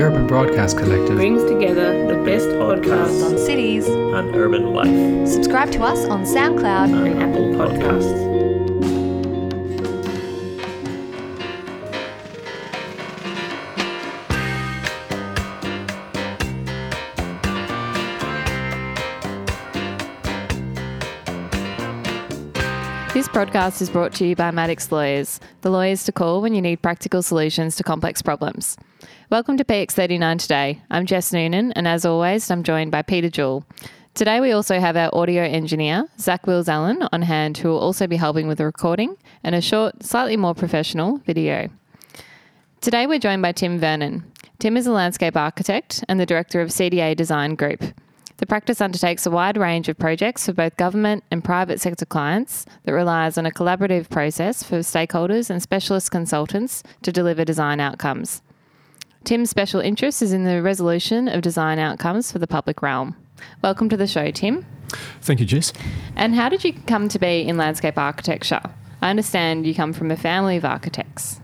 The Urban Broadcast Collective brings together the best podcasts on cities and urban life. Subscribe to us on SoundCloud and Apple Podcasts. This podcast is brought to you by Maddocks Lawyers, the lawyers to call when you need practical solutions to complex problems. Welcome to PX39 today. I'm Jess Noonan, and as always, I'm joined by Peter Jewell. Today, we also have our audio engineer, Zach Wills Allen, on hand, who will also be helping with the recording and a short, slightly more professional video. Today, we're joined by Tim Vernon. Tim is a landscape architect and the director of CDA Design Group. The practice undertakes a wide range of projects for both government and private sector clients that relies on a collaborative process for stakeholders and specialist consultants to deliver design outcomes. Tim's special interest is in the resolution of design outcomes for the public realm. Welcome to the show, Tim. Thank you, Jess. And how did you come to be in landscape architecture? I understand you come from a family of architects.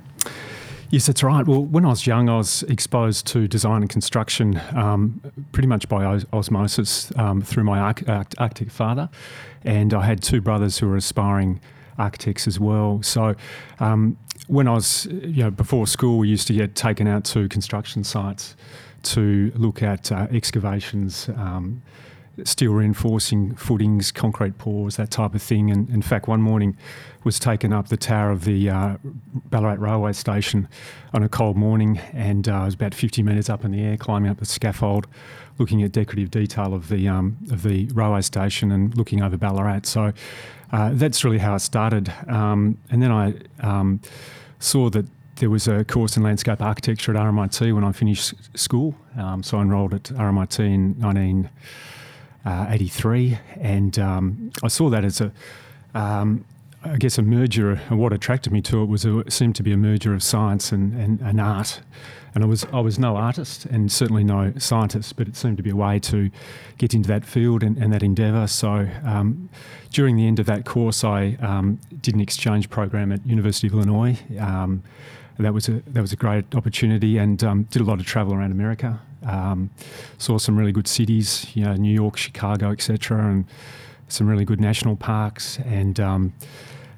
Yes, that's right. Well, when I was young, I was exposed to design and construction um, pretty much by os- osmosis um, through my arch- architect father. And I had two brothers who were aspiring architects as well. So um, when I was, you know, before school, we used to get taken out to construction sites to look at uh, excavations um, steel reinforcing footings, concrete pours, that type of thing. And in fact, one morning was taken up the tower of the uh, Ballarat railway station on a cold morning, and uh, I was about 50 metres up in the air, climbing up the scaffold, looking at decorative detail of the um, of the railway station and looking over Ballarat. So uh, that's really how I started. Um, and then I um, saw that there was a course in landscape architecture at RMIT when I finished school. Um, so I enrolled at RMIT in 19. Uh, 83, and um, I saw that as a, um, I guess, a merger. And what attracted me to it was it seemed to be a merger of science and, and, and, art. And I was I was no artist and certainly no scientist, but it seemed to be a way to get into that field and, and that endeavour. So um, during the end of that course, I um, did an exchange program at University of Illinois. Um, that was a that was a great opportunity, and um, did a lot of travel around America. Um, saw some really good cities, you know, New York, Chicago, etc., and some really good national parks, and um,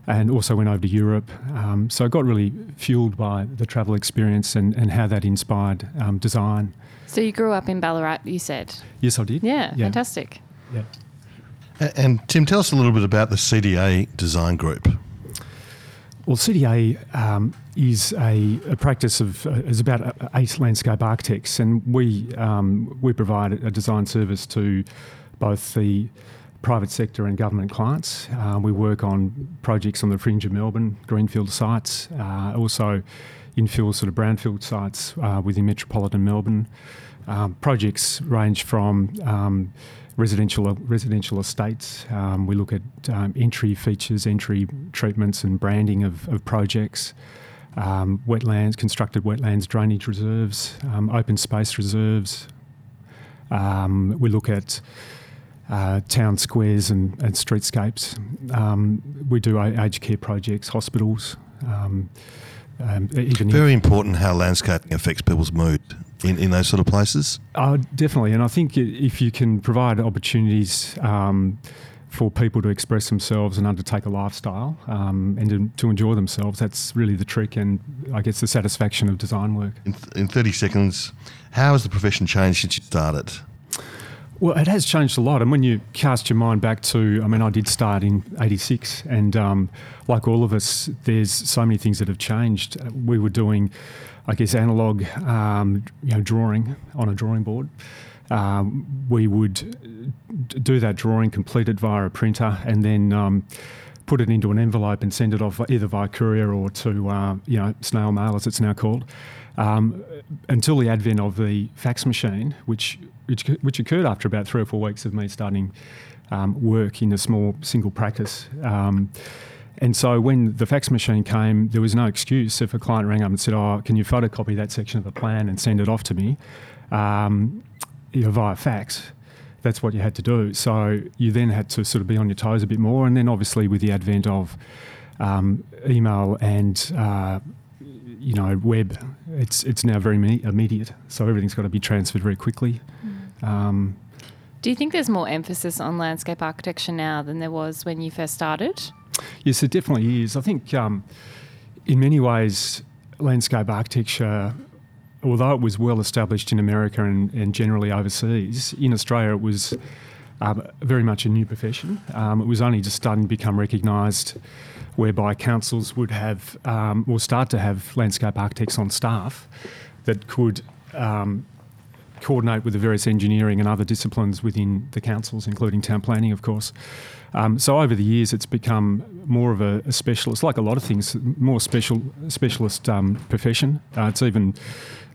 and also went over to Europe. Um, so I got really fueled by the travel experience and, and how that inspired um, design. So you grew up in Ballarat, you said? Yes, I did. Yeah, yeah. fantastic. Yeah. And Tim, tell us a little bit about the CDA Design Group. Well, CDA um, is a, a, practice of uh, is about uh, eight landscape architects, and we um, we provide a design service to both the private sector and government clients. Uh, we work on projects on the fringe of Melbourne, greenfield sites, uh, also infill sort of brownfield sites uh, within metropolitan Melbourne. Um, projects range from um, residential residential estates. Um, we look at um, entry features, entry treatments, and branding of, of projects. Um, wetlands, constructed wetlands, drainage reserves, um, open space reserves. Um, we look at uh, town squares and, and streetscapes. Um, we do aged care projects, hospitals. Um, Very important how landscaping affects people's mood in, in those sort of places? Uh, definitely. And I think if you can provide opportunities um, for people to express themselves and undertake a lifestyle um, and to, to, enjoy themselves, that's really the trick and I guess the satisfaction of design work. In, th- in 30 seconds, how has the profession changed since you started? Well, it has changed a lot. And when you cast your mind back to, I mean, I did start in 86, and um, like all of us, there's so many things that have changed. We were doing I guess, analog, um, you know, drawing on a drawing board. Um, we would do that drawing, complete it via a printer, and then um, put it into an envelope and send it off either via courier or to, uh, you know, snail mail, as it's now called. Um, until the advent of the fax machine, which, which which occurred after about three or four weeks of me starting um, work in a small single practice. Um, and so when the fax machine came, there was no excuse if a client rang up and said, "Oh, can you photocopy that section of the plan and send it off to me um, you know, via fax?" That's what you had to do. So you then had to sort of be on your toes a bit more, and then obviously with the advent of um, email and uh, you know, web, it's it's now very immediate. So everything's got to be transferred very quickly. Um, Do you think there's more emphasis on landscape architecture now than there was when you first started? Yes, it definitely is. I think um, in many ways, landscape architecture, although it was well established in America and, and generally overseas, in Australia it was um, very much a new profession. Um, it was only just starting to become recognised whereby councils would have um, or start to have landscape architects on staff that could um, coordinate with the various engineering and other disciplines within the councils, including town planning, of course. Um, so over the years, it's become more of a, a, specialist, like a lot of things, more special specialist um, profession. Uh, it's even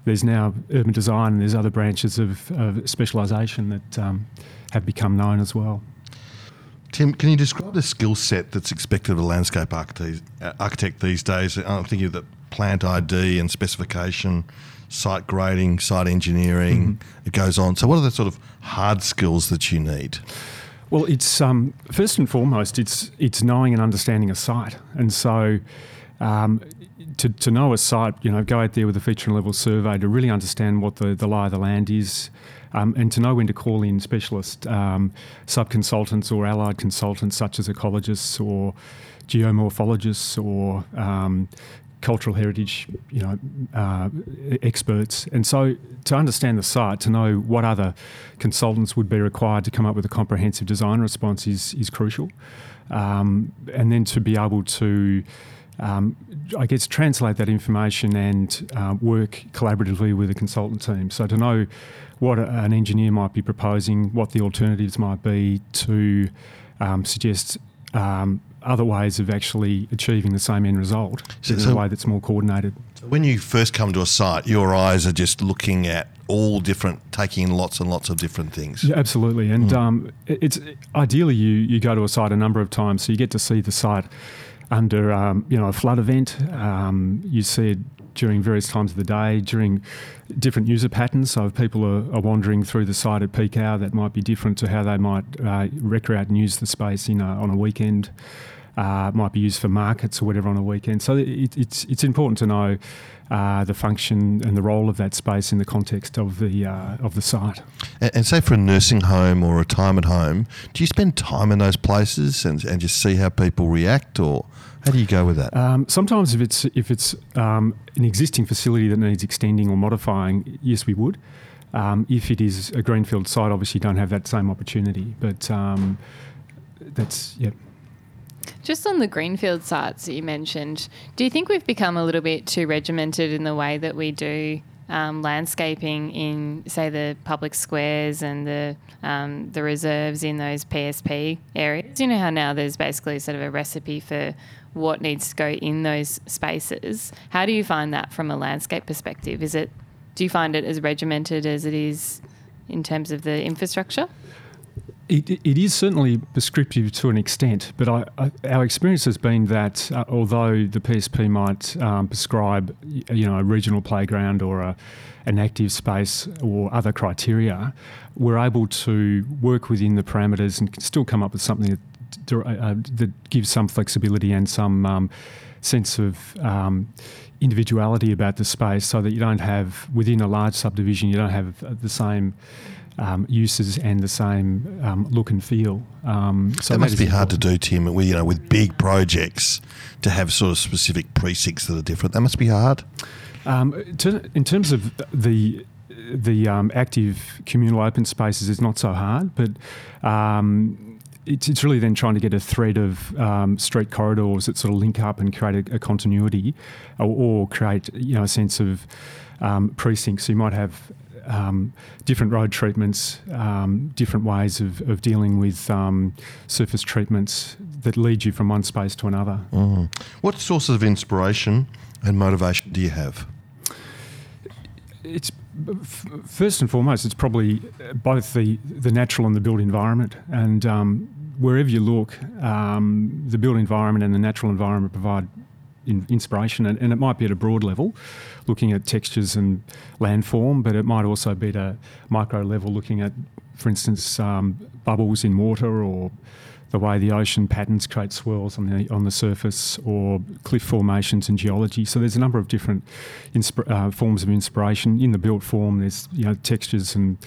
there's now urban design and there's other branches of, of specialisation that um, have become known as well. Tim, can you describe the skill set that's expected of a landscape architect, architect these days? I'm thinking of the plant ID and specification, site grading, site engineering. Mm-hmm. It goes on. So, what are the sort of hard skills that you need? Well, it's um, first and foremost, it's it's knowing and understanding a site, and so um, to, to know a site, you know, go out there with a feature and level survey to really understand what the, the lie of the land is, um, and to know when to call in specialist um, sub consultants or allied consultants such as ecologists or geomorphologists or um, cultural heritage, you know, uh, experts. And so to understand the site, to know what other consultants would be required to come up with a comprehensive design response is, is crucial. Um, and then to be able to, um, I guess, translate that information and uh, work collaboratively with a consultant team. So to know what an engineer might be proposing, what the alternatives might be to um, suggest um, other ways of actually achieving the same end result so, in so a way that's more coordinated. When you first come to a site, your eyes are just looking at all different, taking in lots and lots of different things. Yeah, absolutely, and mm. um, it's ideally you you go to a site a number of times, so you get to see the site under um, you know a flood event. Um, you see it during various times of the day, during different user patterns. So if people are, are, wandering through the site at peak hour, that might be different to how they might uh, recreate and use the space in a, on a weekend uh, might be used for markets or whatever on a weekend. So it, it's it's important to know uh, the function and the role of that space in the context of the uh, of the site. And, and, say for a nursing home or a retirement home, do you spend time in those places and, and just see how people react, or how do you go with that? Um, sometimes if it's if it's um, an existing facility that needs extending or modifying, yes, we would. Um, if it is a greenfield site, obviously, you don't have that same opportunity. But um, that's yeah. Just on the greenfield sites that you mentioned, do you think we've become a little bit too regimented in the way that we do um, landscaping in, say, the public squares and the um, the reserves in those PSP areas? Do you know how now there's basically sort of a recipe for what needs to go in those spaces. How do you find that from a landscape perspective? Is it do you find it as regimented as it is in terms of the infrastructure? It, it is certainly prescriptive to an extent, but I, I, our experience has been that uh, although the PSP might um, prescribe, you know, a regional playground or a, an active space or other criteria, we're able to work within the parameters and still come up with something that, uh, that gives some flexibility and some um, sense of um, individuality about the space, so that you don't have within a large subdivision, you don't have the same um, uses and the same um, look and feel. Um, so that must be hard to do, Tim. We, you know, with big projects, to have sort of specific precincts that are different. That must be hard. Um, to, in terms of the the um, active communal open spaces, is not so hard, but um, it's, it's really then trying to get a thread of um, street corridors that sort of link up and create a, a continuity, or, or, create you know a sense of um, precincts. So you might have um, different road treatments, um, different ways of, of dealing with um, surface treatments that lead you from one space to another. Mm. What sources of inspiration and motivation do you have? It's first and foremost, it's probably both the, the natural and the built environment. And um, wherever you look, um, the built environment and the natural environment provide in inspiration, and, and, it might be at a broad level, looking at textures and landform, but it might also be at a micro level, looking at, for instance, um, bubbles in water or the way the ocean patterns create swirls on the on the surface, or cliff formations and geology. So there's a number of different insp- uh, forms of inspiration in the built form. There's you know textures and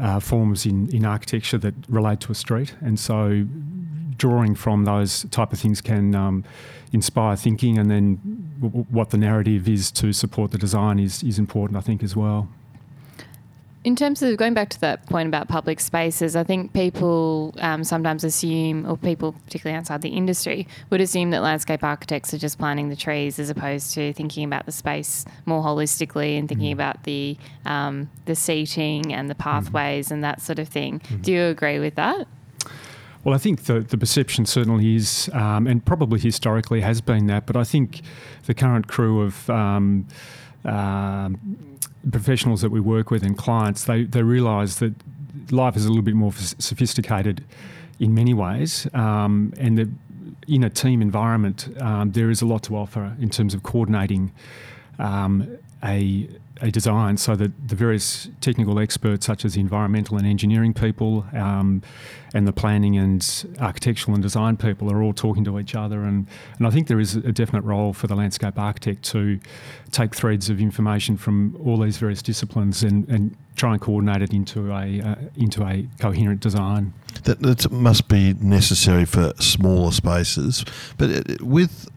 uh, forms in, in architecture that relate to a street, and so drawing from those type of things can um, inspire thinking, and then w- what the narrative is to support the design is is important, I think, as well. In terms of going back to that point about public spaces, I think people um, sometimes assume, or people particularly outside the industry, would assume that landscape architects are just planting the trees as opposed to thinking about the space more holistically and thinking mm. about the um, the seating and the mm-hmm. pathways mm. and that sort of thing. Mm. Do you agree with that? Well, I think the, the perception certainly is, um, and probably historically has been that, but I think the current crew of um, uh, professionals that we work with and clients, they, they realise that life is a little bit more sophisticated in many ways, um, and that in a team environment, um, there is a lot to offer in terms of coordinating um, a a design so that the various technical experts, such as environmental and engineering people, um, and the planning and architectural and design people, are all talking to each other. And, and I think there is a definite role for the landscape architect to take threads of information from all these various disciplines and, and try and coordinate it into a uh, into a coherent design. That, that must be necessary for smaller spaces, but it, with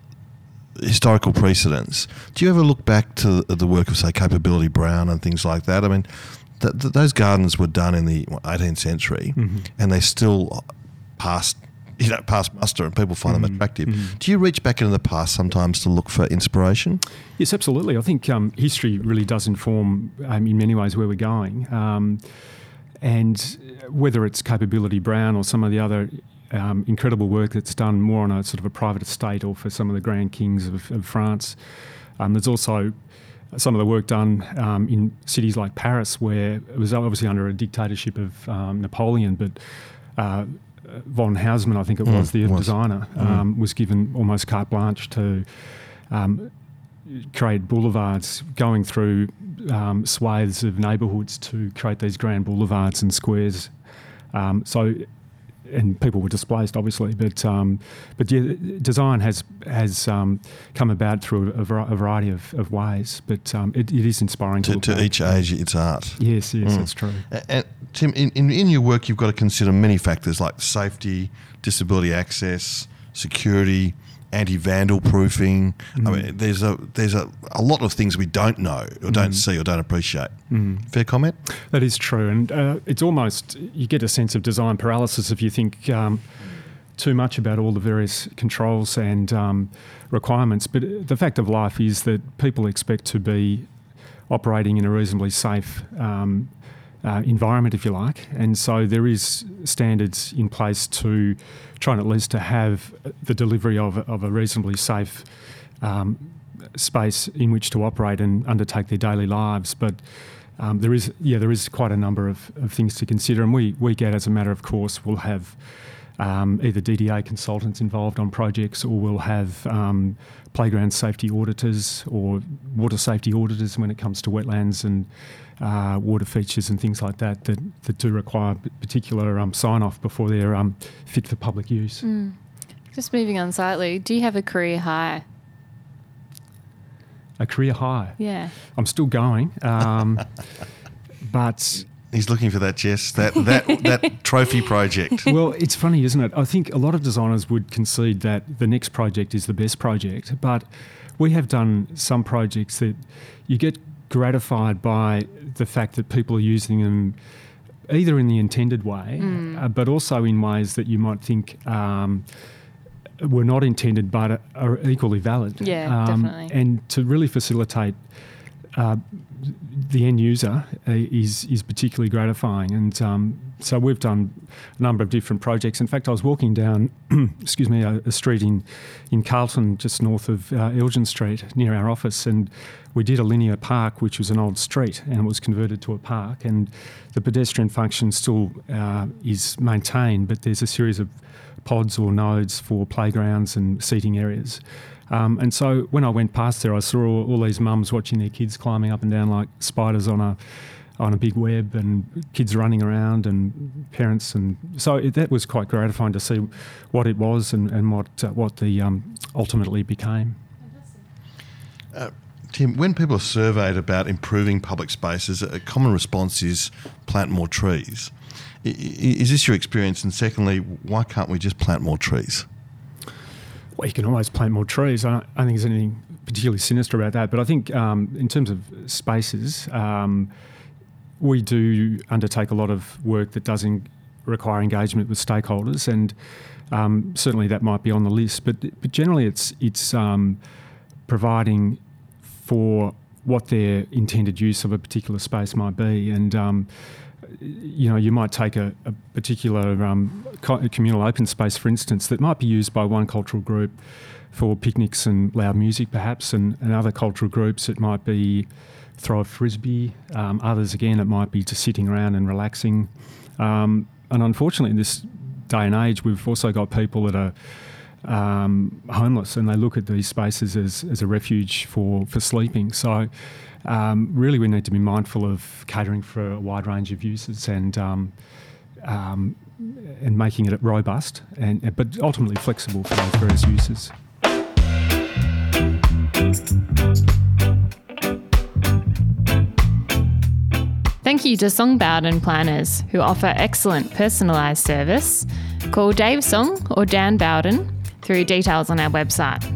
historical precedents. Do you ever look back to the work of, say, Capability Brown and things like that? I mean, th- th- those gardens were done in the 18th century, mm-hmm. and they still pass, you know, pass muster, and people find mm-hmm. them attractive. Mm-hmm. Do you reach back into the past sometimes to look for inspiration? Yes, absolutely. I think um, history really does inform, um, in many ways, where we're going. Um, and whether it's Capability Brown or some of the other um, incredible work that's done more on a sort of a private estate or for some of the grand kings of, of France. Um, there's also some of the work done um, in cities like Paris, where it was obviously under a dictatorship of um, Napoleon, but uh, von Haussmann, I think it was, mm, the was. designer, mm. Um, was given almost carte blanche to um, create boulevards going through swathes of neighbourhoods to create these grand boulevards and squares. so and people were displaced, obviously. But um, but yeah, design has has um, come about through a, a variety of, of, ways. But um, it, it is inspiring to, to, to each age, it's art. Yes, yes, mm. that's true. And, Tim, in, in, in your work, you've got to consider many factors like safety, disability access, security, anti-vandal proofing. Mm. I mean, there's a there's a, a lot of things we don't know or don't mm. see or don't appreciate. Mm. Fair comment. That is true, and uh, it's almost you get a sense of design paralysis if you think. Um, too much about all the various controls and um, requirements, but the fact of life is that people expect to be operating in a reasonably safe um, uh, environment, if you like. And so there is standards in place to try and at least to have the delivery of, of a reasonably safe um, space in which to operate and undertake their daily lives. But um, there is, yeah, there is quite a number of, of things to consider, and we we get as a matter of course we'll have. Um, either DDA consultants involved on projects, or we'll have um, playground safety auditors or water safety auditors when it comes to wetlands and uh, water features and things like that that, that do require particular um, sign off before they're um, fit for public use. Mm. Just moving on slightly, do you have a career high? A career high? Yeah. I'm still going. Um, but He's looking for that, Jess. That that that trophy project. Well, it's funny, isn't it? I think a lot of designers would concede that the next project is the best project, but we have done some projects that you get gratified by the fact that people are using them either in the intended way, mm. uh, but also in ways that you might think um, were not intended but are equally valid. Yeah, um, definitely. And to really facilitate uh, the end user uh, is is particularly gratifying. And um, so we've done a number of different projects. In fact, I was walking down, excuse me, a, a, street in in Carlton, just north of uh, Elgin Street, near our office, and we did a linear park, which was an old street, and it was converted to a park. And the pedestrian function still uh, is maintained, but there's a series of pods or nodes for playgrounds and seating areas. Um, and so when I went past there, I saw all, all these mums watching their kids climbing up and down like spiders on a on a big web and kids running around and parents and so it, that was quite gratifying to see what it was and, and what uh, what the um, ultimately became. Tim, when people are surveyed about improving public spaces, a common response is plant more trees. Is this your experience? And secondly, why can't we just plant more trees? Well, you can always plant more trees. I don't, I don't think there's anything particularly sinister about that. But I think um, in terms of spaces, um, we do undertake a lot of work that does en- require engagement with stakeholders, and um, certainly that might be on the list. But but generally, it's it's um, providing for what their intended use of a particular space might be, and um, you know, you might take a, a particular um, communal open space, for instance, that might be used by one cultural group for picnics and loud music, perhaps, and, and other cultural groups it might be throw a frisbee. Um, others, again, it might be just sitting around and relaxing. Um, and unfortunately, in this day and age, we've also got people that are um, homeless and they look at these spaces as, as a refuge for, for sleeping. So, um, really, we need to be mindful of catering for a wide range of uses and um, um, and making it robust, and but ultimately flexible for those various uses. Thank you to Song Bowden Planners, who offer excellent personalised service. Call Dave Song or Dan Bowden through details on our website.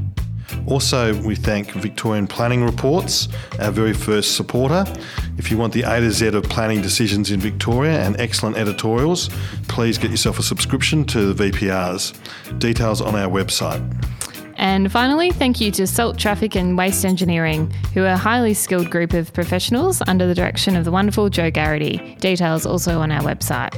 Also, we thank Victorian Planning Reports, our very first supporter. If you want the A to Z of planning decisions in Victoria and excellent editorials, please get yourself a subscription to the VPRs. Details on our website. And finally, thank you to Salt Traffic and Waste Engineering, who are a highly skilled group of professionals under the direction of the wonderful Joe Garrity. Details also on our website.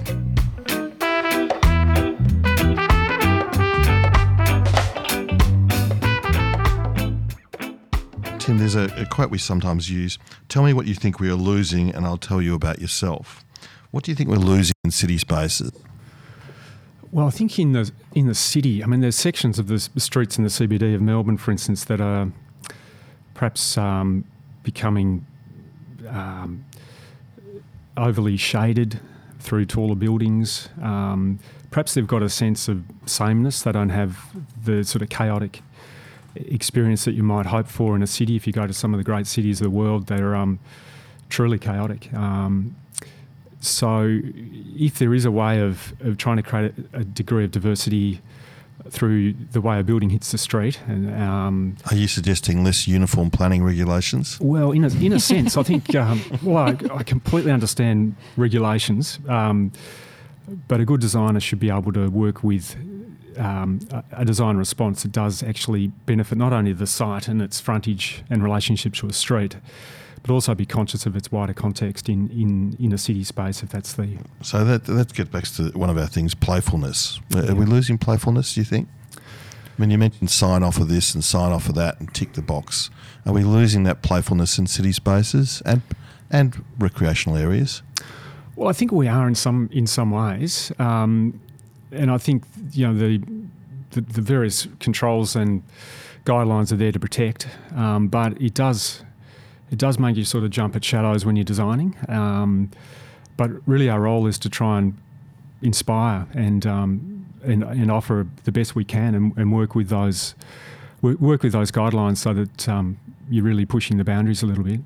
Tim, there's a, a quote we sometimes use Tell me what you think we are losing, and I'll tell you about yourself. What do you think we're losing in city spaces? Well, I think in the in the city, I mean, there's sections of the streets in the CBD of Melbourne, for instance, that are perhaps um, becoming um, overly shaded through taller buildings. Um, perhaps they've got a sense of sameness. They don't have the sort of chaotic experience that you might hope for in a city. If you go to some of the great cities of the world, they're um, truly chaotic. Um, so, if there is a way of, of trying to create a, a degree of diversity through the way a building hits the street, and um, Are you suggesting less uniform planning regulations? well, in a, in a sense, I think, um, well, I, I completely understand regulations, um, but a good designer should be able to work with um, a, design response that does actually benefit not only the site and its frontage and relationship to a street, but also be conscious of its wider context in, in, in a city space if that's the So that that gets back to one of our things, playfulness. Are we losing playfulness? Do you think? I mean, you mentioned sign off of this and sign off of that and tick the box. Are we losing that playfulness in city spaces and and recreational areas? Well, I think we are in some in some ways, um, and I think you know the, the the various controls and guidelines are there to protect, um, but it does it does make you sort of jump at shadows when you're designing. Um, but really, our role is to try and inspire and um, and, and offer the best we can, and, and work with those work with those guidelines so that um, you're really pushing the boundaries a little bit.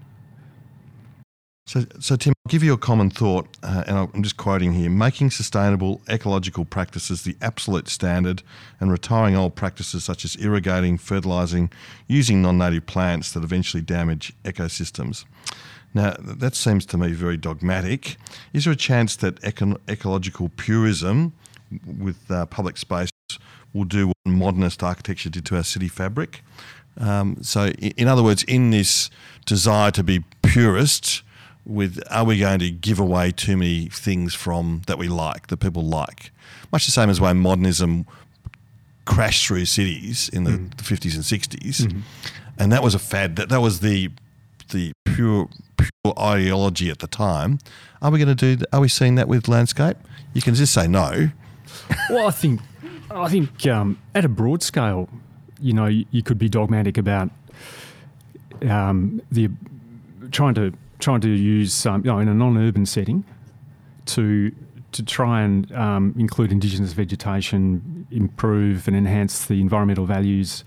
So, so Tim, I'll give you a common thought, uh, and I'm just quoting here: making sustainable ecological practices the absolute standard, and retiring old practices such as irrigating, fertilising, using non-native plants that eventually damage ecosystems. Now, that seems to me very dogmatic. Is there a chance that ecological purism with uh, public space will do what modernist architecture did to our city fabric? Um, so, in other words, in this desire to be purist, with are we going to give away too many things from that we like, that people like? Much the same as way modernism crashed through cities in the, the 50s and 60s, and that was a fad. That that was the the pure pure ideology at the time. Are we going to do? Are we seeing that with landscape? You can just say no. Well, I think I think um, at a broad scale, you know, you, you could be dogmatic about um, the trying to trying to use, um, you know, in a non-urban setting, to to try and um, include indigenous vegetation, improve and enhance the environmental values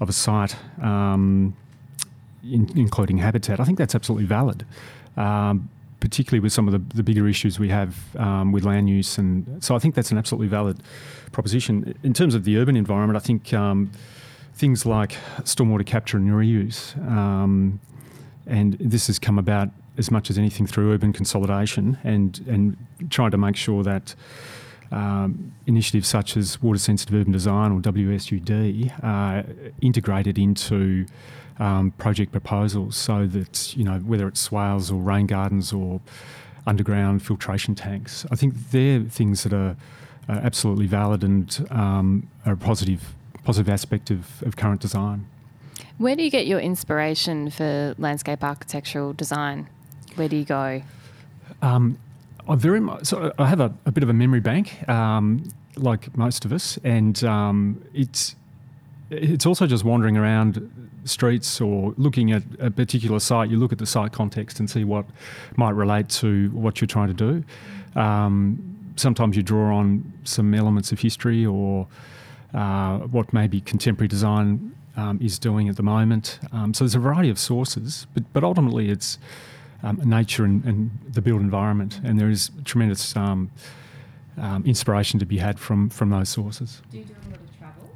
of a site, um, in, including habitat. I think that's absolutely valid. Um, particularly with some of the, the bigger issues we have um, with land use. And so I think that's an absolutely valid proposition. In terms of the urban environment, I think um, things like stormwater capture and reuse, um, and this has come about as much as anything through urban consolidation and, and trying to make sure that um, initiatives such as water sensitive urban design or WSUD are integrated into um, project proposals so that, you know, whether it's swales or rain gardens or underground filtration tanks, I think they're things that are, are absolutely valid and um, are a positive, positive aspect of, of current design. Where do you get your inspiration for landscape architectural design? Where do you go? Um, I very much. So I have a, a bit of a memory bank, um, like most of us, and um, it's it's also just wandering around streets or looking at a particular site. You look at the site context and see what might relate to what you're trying to do. Um, sometimes you draw on some elements of history or uh, what maybe contemporary design um, is doing at the moment. Um, so there's a variety of sources, but but ultimately it's um, nature and, and, the built environment, and there is tremendous um, um, inspiration to be had from from those sources. Do you do a lot of travel?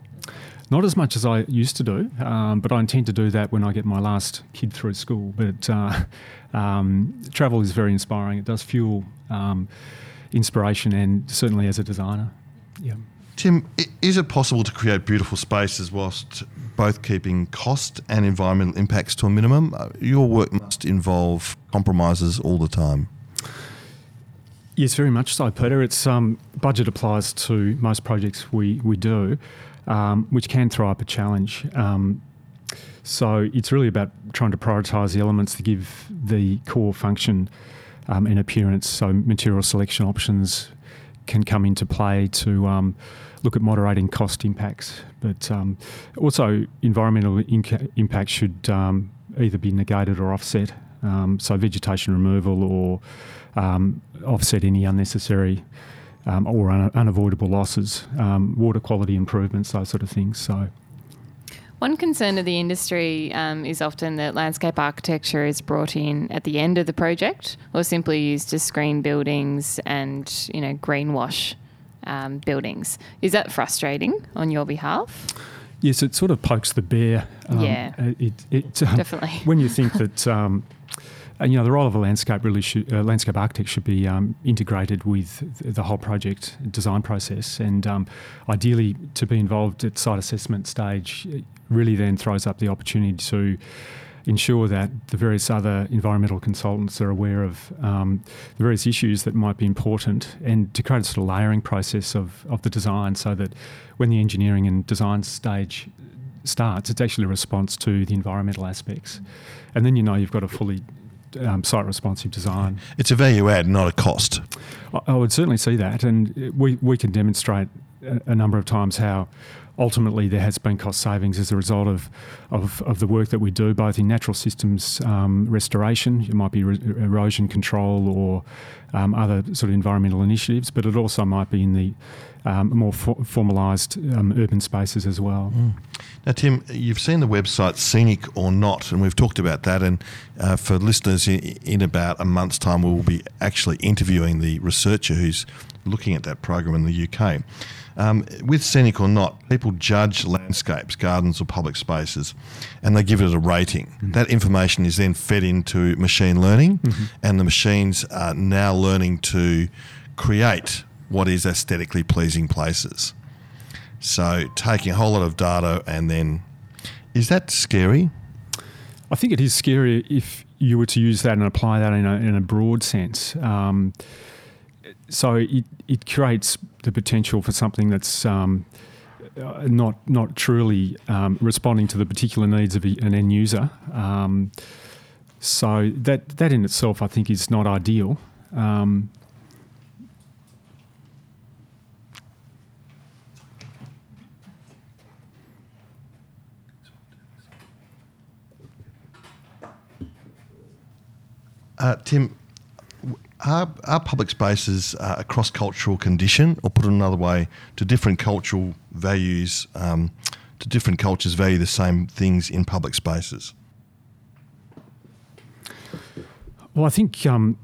Not as much as I used to do, um, but I intend to do that when I get my last kid through school. But uh, um, travel is very inspiring. It does fuel um, inspiration, and certainly as a designer. Yeah. Tim, is it possible to create beautiful spaces whilst both keeping cost and environmental impacts to a minimum? Uh, your work must involve compromises all the time. Yes, very much so, Peter. It's um, budget applies to most projects we we do, um, which can throw up a challenge. Um, so it's really about trying to prioritise the elements that give the core function um, and appearance. So material selection options can come into play to um, look at moderating cost impacts, but um, also environmental inca- impact should um, either be negated or offset. Um, so vegetation removal or um, offset any unnecessary um, or un- unavoidable losses, water quality improvements, those sort of things. So. One concern of the industry um, is often that landscape architecture is brought in at the end of the project or simply used to screen buildings and, you know, greenwash um, buildings. Is that frustrating on your behalf? Yes, it sort of pokes the bear. Um, yeah, it, it definitely. When you think that, um, and you know, the role of a landscape really should, uh, landscape architect should be um, integrated with the whole project design process, and um, ideally to be involved at site assessment stage really then throws up the opportunity to ensure that the various other environmental consultants are aware of um, the various issues that might be important and to create a sort of layering process of, of the design so that when the engineering and design stage starts, it's actually a response to the environmental aspects. And then you know you've got a fully um, site responsive design. It's a value add, not a cost. I, I would certainly see that. And we, we can demonstrate a, number of times how ultimately there has been cost savings as a result of, of, of the work that we do, both in natural systems um, restoration, it might be re- erosion control or um, other sort of environmental initiatives, but it also might be in the um, more for- formalised um, urban spaces as well. Mm. Now, Tim, you've seen the website Scenic or Not, and we've talked about that. And uh, for listeners, in, in about a month's time, we will be actually interviewing the researcher who's looking at that program in the UK. Um, with scenic or not, people judge landscapes, gardens, or public spaces, and they give it a rating. Mm-hmm. That information is then fed into machine learning, mm-hmm. and the machines are now learning to create what is aesthetically pleasing places. So, taking a whole lot of data and then, is that scary? I think it is scary if you were to use that and apply that in a, in a broad sense. Um, so it, it creates the potential for something that's um, uh, not not truly um, responding to the particular needs of an end user. Um, so that that in itself, I think, is not ideal. Um, Uh, Tim, are, public spaces uh, a cross cultural condition, or put it another way, do different cultural values, um, do different cultures value the same things in public spaces? Well, I think um,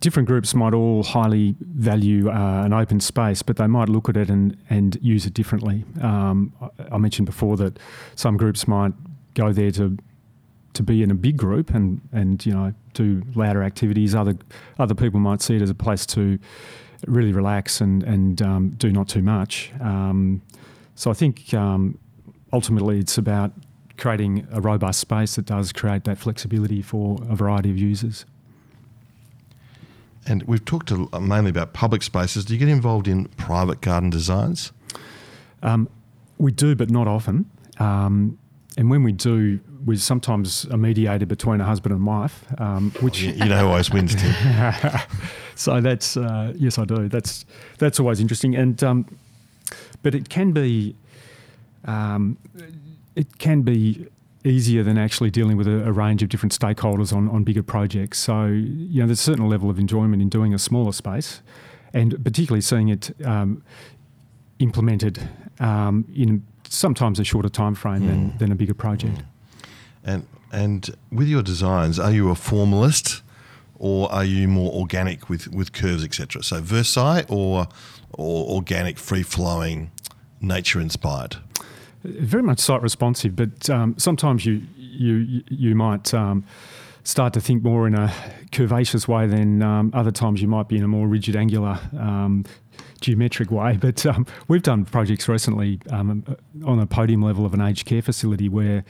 different groups might all highly value uh, an open space, but they might look at it and, and use it differently. Um, I mentioned before that some groups might go there to to be in a big group and, and you know do louder activities. Other other people might see it as a place to really relax and and um, do not too much. Um, so I think um, ultimately it's about creating a robust space that does create that flexibility for a variety of users. And we've talked a, mainly about public spaces. Do you get involved in private garden designs? Um, we do, but not often. Um, and when we do, we're sometimes a mediator between a husband and wife, um, which You, you know who always wins, Tim. so that's uh, yes, I do. That's that's always interesting, and um, but it can be um, it can be easier than actually dealing with a, a range of different stakeholders on, on bigger projects. So you know, there's a certain level of enjoyment in doing a smaller space, and particularly seeing it um, implemented um, in sometimes a shorter time frame than, than a bigger project. And and with your designs, are you a formalist, or are you more organic with, with curves, etc.? So Versailles or or organic, free flowing, nature inspired. very much site responsive, but um, sometimes you you you might um, start to think more in a curvaceous way than um, other times you might be in a more rigid, angular, um, geometric way. But um, we've done projects recently um, on a podium level of an aged care facility where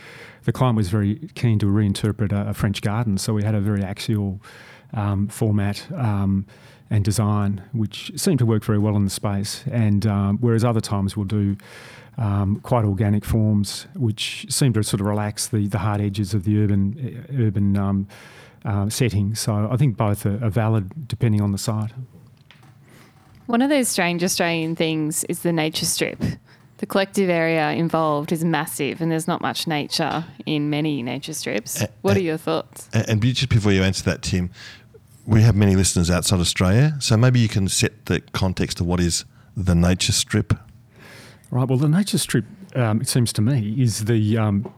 the client was very keen to reinterpret a, a French garden, so we had a very axial um, format. Um, and design, which seemed to work very well in the space, and um, whereas other times we'll do um, quite organic forms, which seem to sort of relax the, the hard edges of the urban urban uh, setting. So I think both are, are valid depending on the site. One of those strange Australian things is the nature strip. The collective area involved is massive, and there's not much nature in many nature strips. Uh, What uh, are your thoughts? And, and just before you answer that, Tim, we have many listeners outside Australia, so maybe you can set the context of what is the nature strip. Right. Well, the nature strip, um, it seems to me, is the um,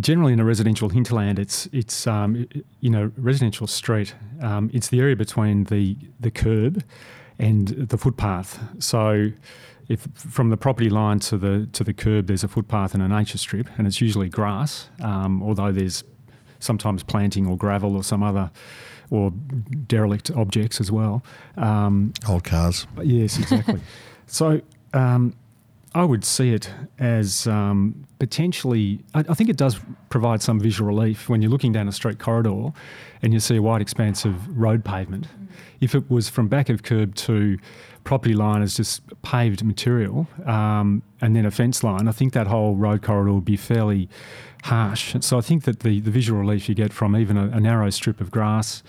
generally in a residential hinterland. It's it's um, you know residential street. Um, it's the area between the the curb and the footpath. So. If from the property line to the to the curb, there's a footpath and a nature strip, and it's usually grass, um, although there's sometimes planting or gravel or some other or derelict objects as well. Um, Old cars. Yes, exactly. so um, I would see it as um, potentially, I, I think it does provide some visual relief when you're looking down a street corridor and you see a wide expanse of road pavement. If it was from back of curb to property line as just paved material um, and then a fence line, I think that whole road corridor would be fairly harsh. So I think that the, the visual relief you get from even a, a narrow strip of grass,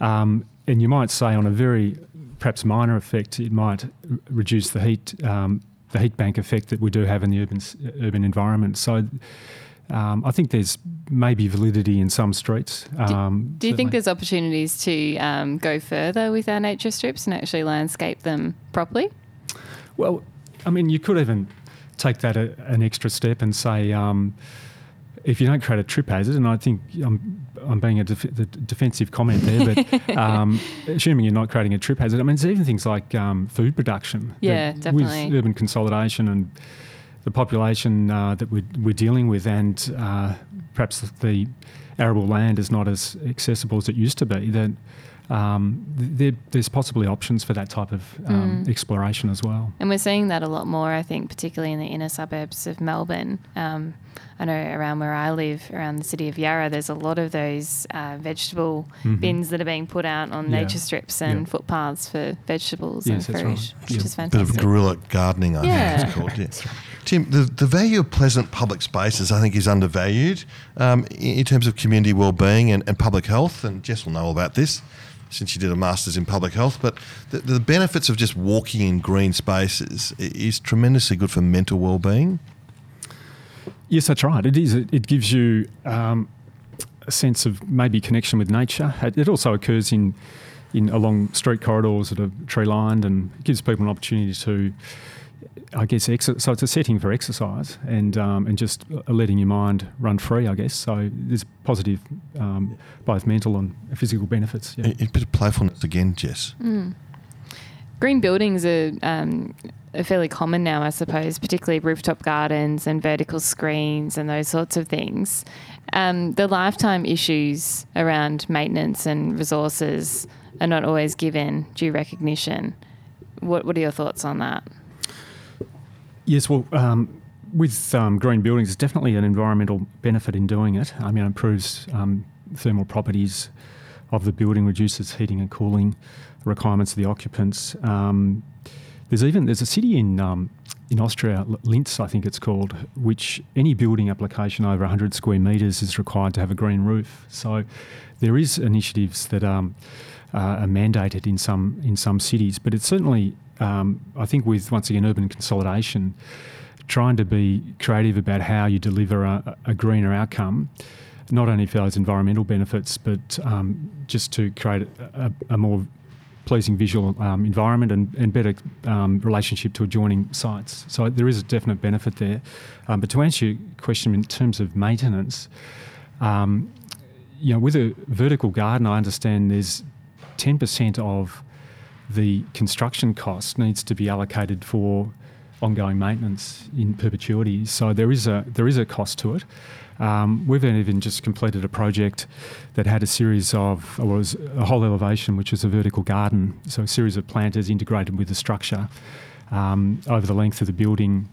um, and you might say on a very perhaps minor effect, it might r- reduce the heat, um, the heat bank effect that we do have in the urban urban environment. So. Um, I think there's maybe validity in some streets. Um, Do you think there's opportunities to um, go further with our nature strips and actually landscape them properly? Well, I mean, you could even take that a, an extra step and say, um, if you don't create a trip hazard, and I think I'm, I'm being a def- the defensive comment there, but um, assuming you're not creating a trip hazard, I mean, it's even things like um, food production. Yeah, definitely. With urban consolidation and the population uh, that we're, we're dealing with, and uh, perhaps the arable land is not as accessible as it used to be, that um, there, there's possibly options for that type of um, exploration as well. And we're seeing that a lot more, I think, particularly in the inner suburbs of Melbourne. Um, I know around where I live, around the city of Yarra, there's a lot of those uh, vegetable bins that are being put out on Mm-hmm. Yeah. nature strips and Yeah. footpaths for vegetables Yes, and fruit, right. which Yeah. is Bit of guerrilla gardening, I Yeah. think it's called. Yeah. Tim, the, the value of pleasant public spaces, I think, is undervalued um, in, in terms of community well-being and, and public health. And Jess will know all about this since she did a master's in public health. But the, the benefits of just walking in green spaces is tremendously good for mental well-being. Yes, that's right. It is. It, it gives you um, a sense of maybe connection with nature. It, it also occurs in in along street corridors that are tree lined, and gives people an opportunity to, I guess, exer- so it's a setting for exercise and um, and just letting your mind run free. I guess so. There's positive, um, both mental and physical benefits. Yeah. A, a bit of playfulness again, Jess. Green buildings are, um, fairly common now, I suppose, particularly rooftop gardens and vertical screens and those sorts of things. Um, the lifetime issues around maintenance and resources are not always given due recognition. What, what are your thoughts on that? Yes, well, um, with um, green buildings, there's definitely an environmental benefit in doing it. I mean, it improves um, thermal properties of the building, reduces heating and cooling requirements of the occupants. Um, there's even there's a city in um, in Austria, Linz, I think it's called, which any building application over 100 square metres is required to have a green roof. So there is initiatives that um, uh, are mandated in some in some cities, but it's certainly um, I think with once again urban consolidation, trying to be creative about how you deliver a, a greener outcome, not only for those environmental benefits, but um, just to create a, a, a more pleasing visual um, environment and, and better um, relationship to adjoining sites. So there is a definite benefit there. Um, but to answer your question in terms of maintenance, um, you know, with a vertical garden, I understand there's 10% of the construction cost needs to be allocated for ongoing maintenance in perpetuity. So there is a there is a cost to it. Um, we've even just completed a project that had a series of or was a whole elevation, which was a vertical garden. So a series of planters integrated with the structure um, over the length of the building,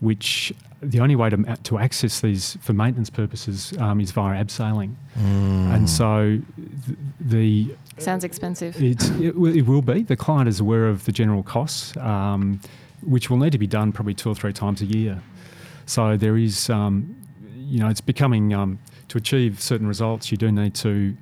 which the only way to, to access these for maintenance purposes um, is via abseiling. And so th- the Sounds expensive. it's, it, will- it will be. The client is aware of the general costs, um, which will need to be done probably two or three times a year. So there is, um, you know, it's becoming um, to achieve certain results. You do need to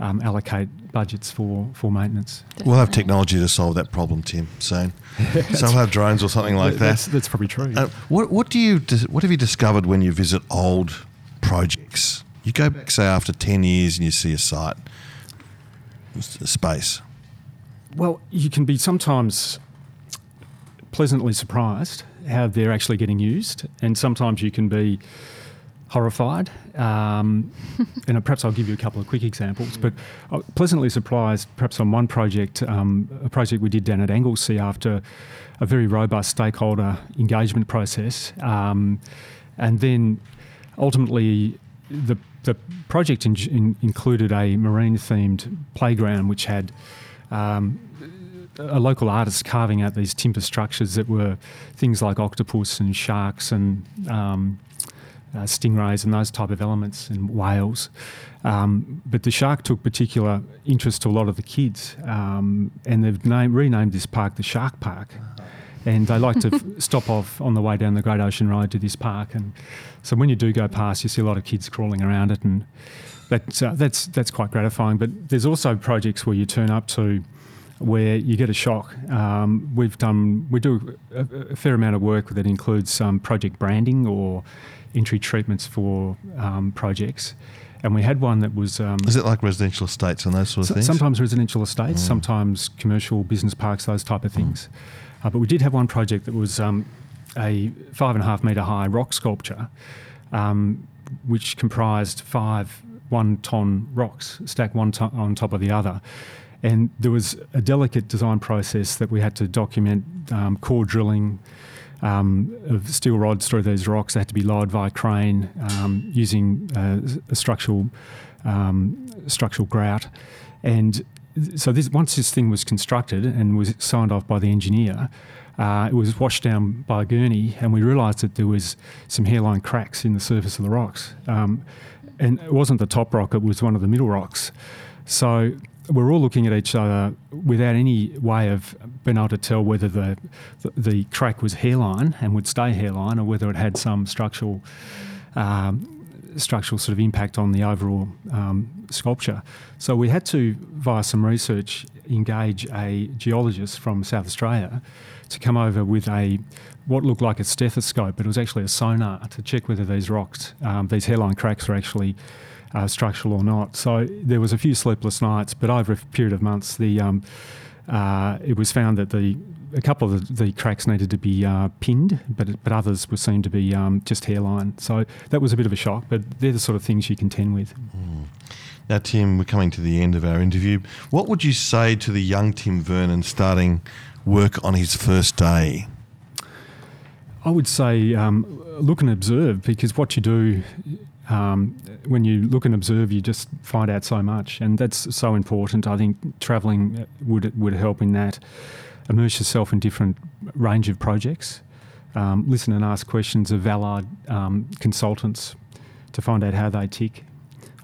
um, allocate budgets for for maintenance. We'll have technology to solve that problem, Tim. Soon, so we'll have drones or something like that. that's probably true. Uh, what what do you what have you discovered when you visit old projects? You go back, say, after ten years, and you see a site, s- space. Well, you can be sometimes pleasantly surprised how they're actually getting used, and sometimes you can be horrified. Um, and perhaps I'll give you a couple of quick examples. But I was pleasantly surprised, perhaps on one project, um, a project we did down at Anglesea after a very robust stakeholder engagement process, um, and then ultimately the the project in, in, included a marine themed playground which had um, a local artist carving out these timber structures that were things like octopus and sharks and um, uh, stingrays and those type of elements and whales. Um, but the shark took particular interest to a lot of the kids, um, and they've named, renamed this park the Shark Park. And they like to f- stop off on the way down the Great Ocean Road to this park, and so when you do go past, you see a lot of kids crawling around it, and that's uh, that's that's quite gratifying. But there's also projects where you turn up to where you get a shock. Um, we've done we do a, a fair amount of work that includes um, project branding or entry treatments for um, projects, and we had one that was. Um, Is it like residential estates and those sort of so- things? Sometimes residential estates, sometimes commercial business parks, those type of things. Uh, but we did have one project that was um, a five and a half metre high rock sculpture, um, which comprised five one ton rocks stacked one to- on top of the other. And there was a delicate design process that we had to document um, core drilling um, of steel rods through these rocks. They had to be lowered via crane um, using uh, a structural um, structural grout. And so this, once this thing was constructed and was signed off by the engineer, uh, it was washed down by a gurney, and we realised that there was some hairline cracks in the surface of the rocks. Um, and it wasn't the top rock; it was one of the middle rocks. So we're all looking at each other without any way of being able to tell whether the the, the crack was hairline and would stay hairline, or whether it had some structural um, structural sort of impact on the overall um, sculpture. So we had to, via some research, engage a geologist from South Australia to come over with a what looked like a stethoscope, but it was actually a sonar to check whether these rocks, um, these hairline cracks, were actually uh, structural or not. So there was a few sleepless nights, but over a period of months, the um, uh, it was found that the a couple of the, the cracks needed to be uh, pinned, but but others were seen to be um, just hairline. So that was a bit of a shock, but they're the sort of things you contend with. Mm. Now, Tim, we're coming to the end of our interview. What would you say to the young Tim Vernon starting work on his first day? I would say um, look and observe because what you do um, when you look and observe, you just find out so much, and that's so important. I think travelling would would help in that. Immerse yourself in different range of projects. Um, listen and ask questions of allied um, consultants to find out how they tick.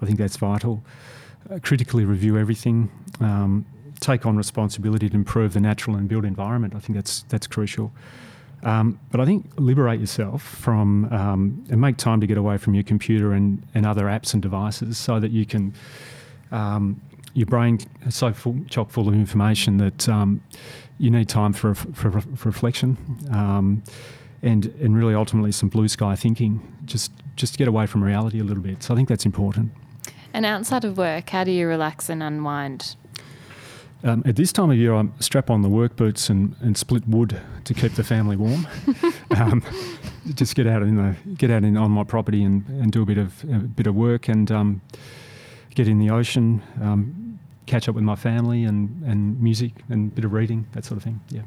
I think that's vital. Uh, critically review everything. Um, take on responsibility to improve the natural and built environment. I think that's that's crucial. Um, but I think liberate yourself from um, and make time to get away from your computer and, and other apps and devices so that you can. Um, your brain is so full, chock full of information that um, you need time for, for, for reflection um, and, and really ultimately some blue sky thinking, just, just to get away from reality a little bit. So I think that's important. And outside of work, how do you relax and unwind? Um, at this time of year, I strap on the work boots and, and split wood to keep the family warm. um, just get out in the get out in on my property and, and do a bit of a bit of work and um, get in the ocean, um, catch up with my family and, and music and a bit of reading, that sort of thing. Yeah.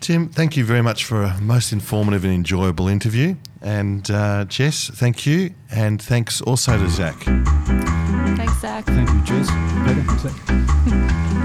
Tim, thank you very much for a most informative and enjoyable interview. And uh, Jess, thank you. And thanks also to Zach. Thanks, Zach. Thank you, Jess. Peter, Zach.